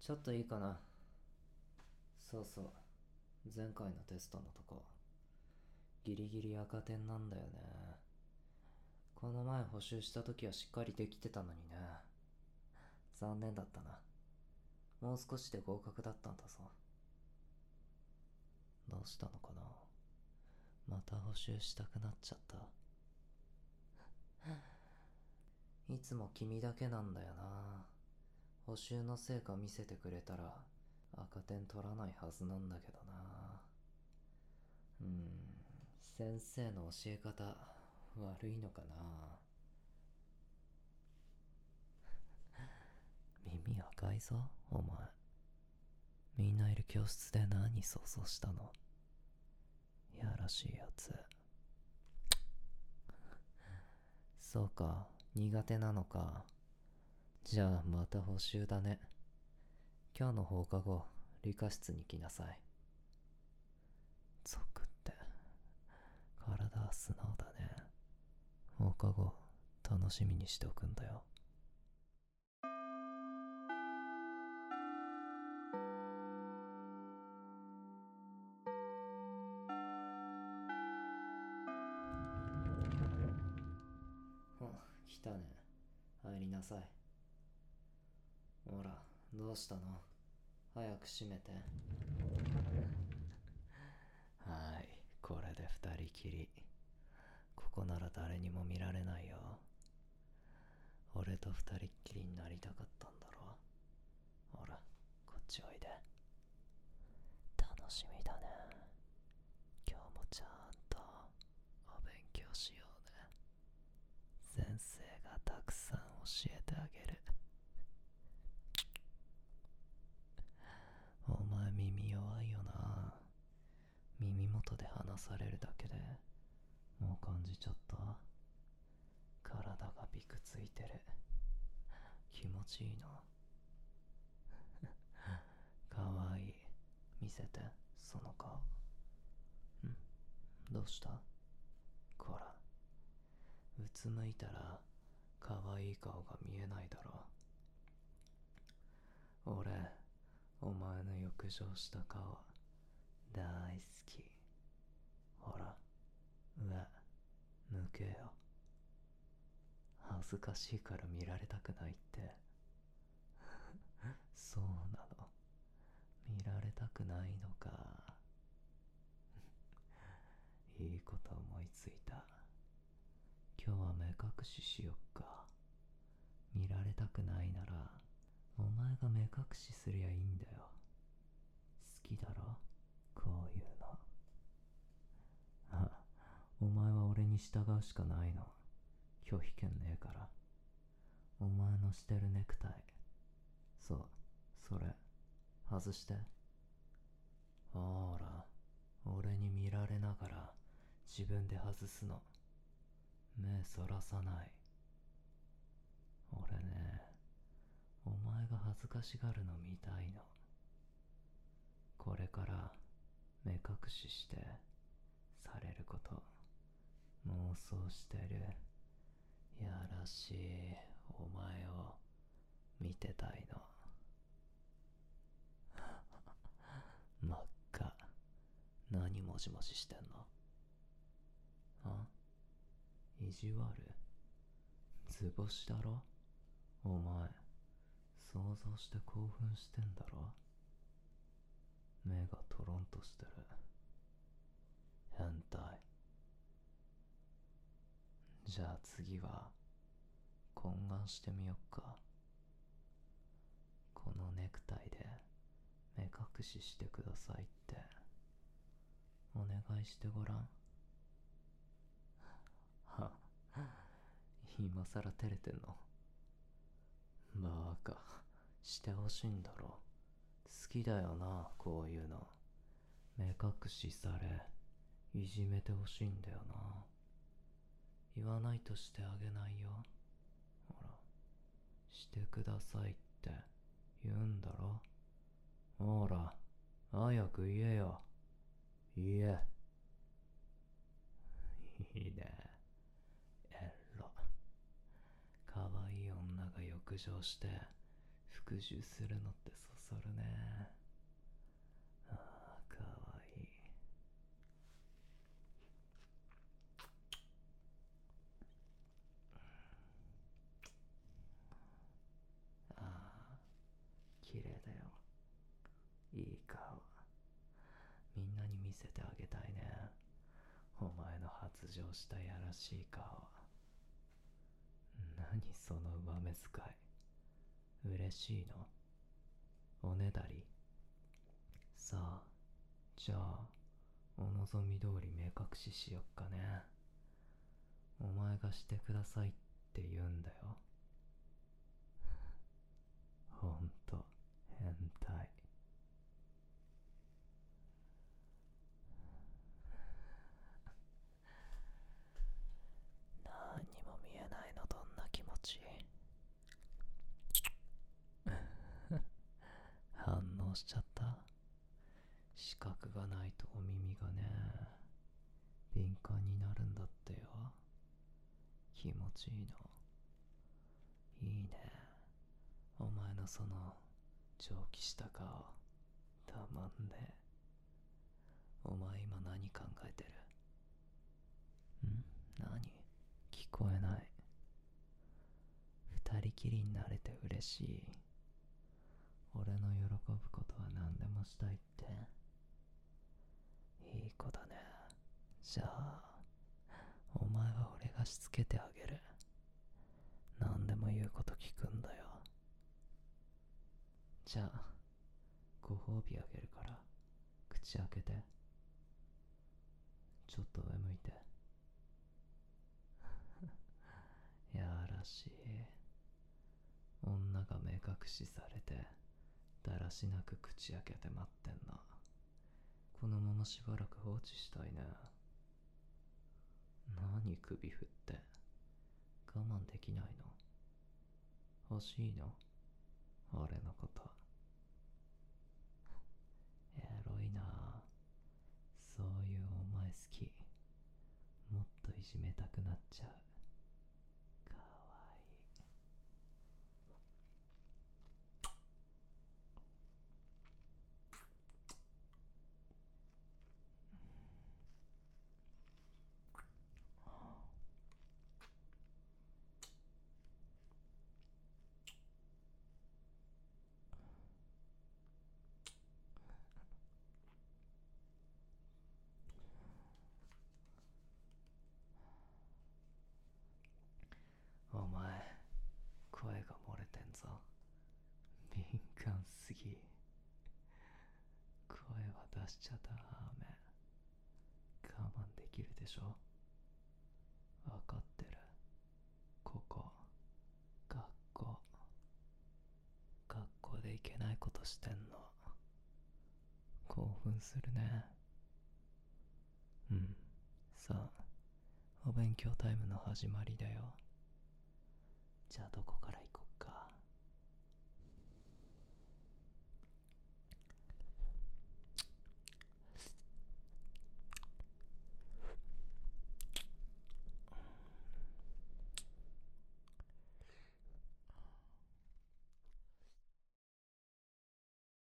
ちょっといいかな。そうそう。前回のテストのとこ。ギリギリ赤点なんだよね。この前補習した時はしっかりできてたのにね。残念だったな。もう少しで合格だったんだぞ。どうしたのかな。また補習したくなっちゃった。いつも君だけなんだよな。補習の成果見せてくれたら赤点取らないはずなんだけどな。うん。先生の教え方悪いのかな。耳赤いぞお前。みんないる教室で何想像したの？やらしいやつ。そうか苦手なのか。じゃあまた補習だね。今日の放課後理科室に来なさい。ゾクって。体は素直だね。放課後楽しみにしておくんだよ。来たね。入りなさい。ほらどうしたの？早く閉めて。はいこれで二人きり。ここなら誰にも見られないよ。俺と二人っきりになりたかったんだろ。うほらこっちおいで。楽しみだね。今日もちゃんとお勉強しようね。先生がたくさん教えてあげるお前耳弱いよな耳元で話されるだけでもう感じちゃった。体がビクついてる。気持ちいいな。かわい。い見せて。その顔。ん。どうした？こら。うつむいたらかわいい顔が見えないだろ。俺お前の浴場した顔大好き。ほら上向けよ。恥ずかしいから見られたくないって。そうなの。見られたくないのか。いいこと思いついた。今日は目隠ししよっか。見られたくないならお前が目隠しすりゃいいんだよ。好きだろこういうのあお前は俺に従うしかないの。拒否権ねえから。お前のしてるネクタイ。そう。それ。外して。ほーら。俺に見られながら。自分で外すの。目そらさない。俺ね。お前が恥ずかしがるの見たいの。これから目隠ししてされること。妄想してる。やらしいお前を見てたいの。真っ赤。何もじもじしてんの。あ？意地悪。図星だろ？お前。想像して興奮してんだろ？目がトロンとしてる。じゃあ次は懇願してみよっか。このネクタイで目隠ししてくださいって。お願いしてごらん。は今さら照れてんの？バカ。してほしいんだろ。好きだよなこういうの。目隠しされいじめてほしいんだよな。言わないとしてあげないよ。ほらしてくださいって言うんだろ。ほら早く言えよ。言え。いいね。エロ。可愛いい女が浴場して復讐するのってそそるねああかわいいああ綺麗だよいい顔みんなに見せてあげたいね。お前の発情したやらしい顔。何その上目遣い。嬉しいの？おねだり？さあじゃあお望み通り目隠ししよっかね。お前がしてくださいって言うんだよ。ほんと変態何にも見えないのどんな気持ちしちゃった視覚がないとお耳がね敏感になるんだってよ気持ちいいのいいねお前のその蒸気した顔たまんねお前今何考えてるん何聞こえない二人きりになれて嬉しい俺の喜ぶことは何でもしたいって。いい子だね。じゃあお前は俺がしつけてあげる。何でも言うこと聞くんだよ。じゃあご褒美あげるから口開けて。ちょっと上向いて。やらしい。女が目隠しされて。だらしなく口開けて待ってんな。このまましばらく放置したいね。何首振って我慢できないの？欲しいの？俺のこと。エロいな。そういうお前好き。もっといじめたくなっちゃうかわいいお前声が漏れてんぞ敏感すぎ声は出しちゃダメ。我慢できるでしょ？わかってる。ここ。学校。学校でいけないことしてんの。興奮するね。うん。さあお勉強タイムの始まりだよ。じゃあどこから行こ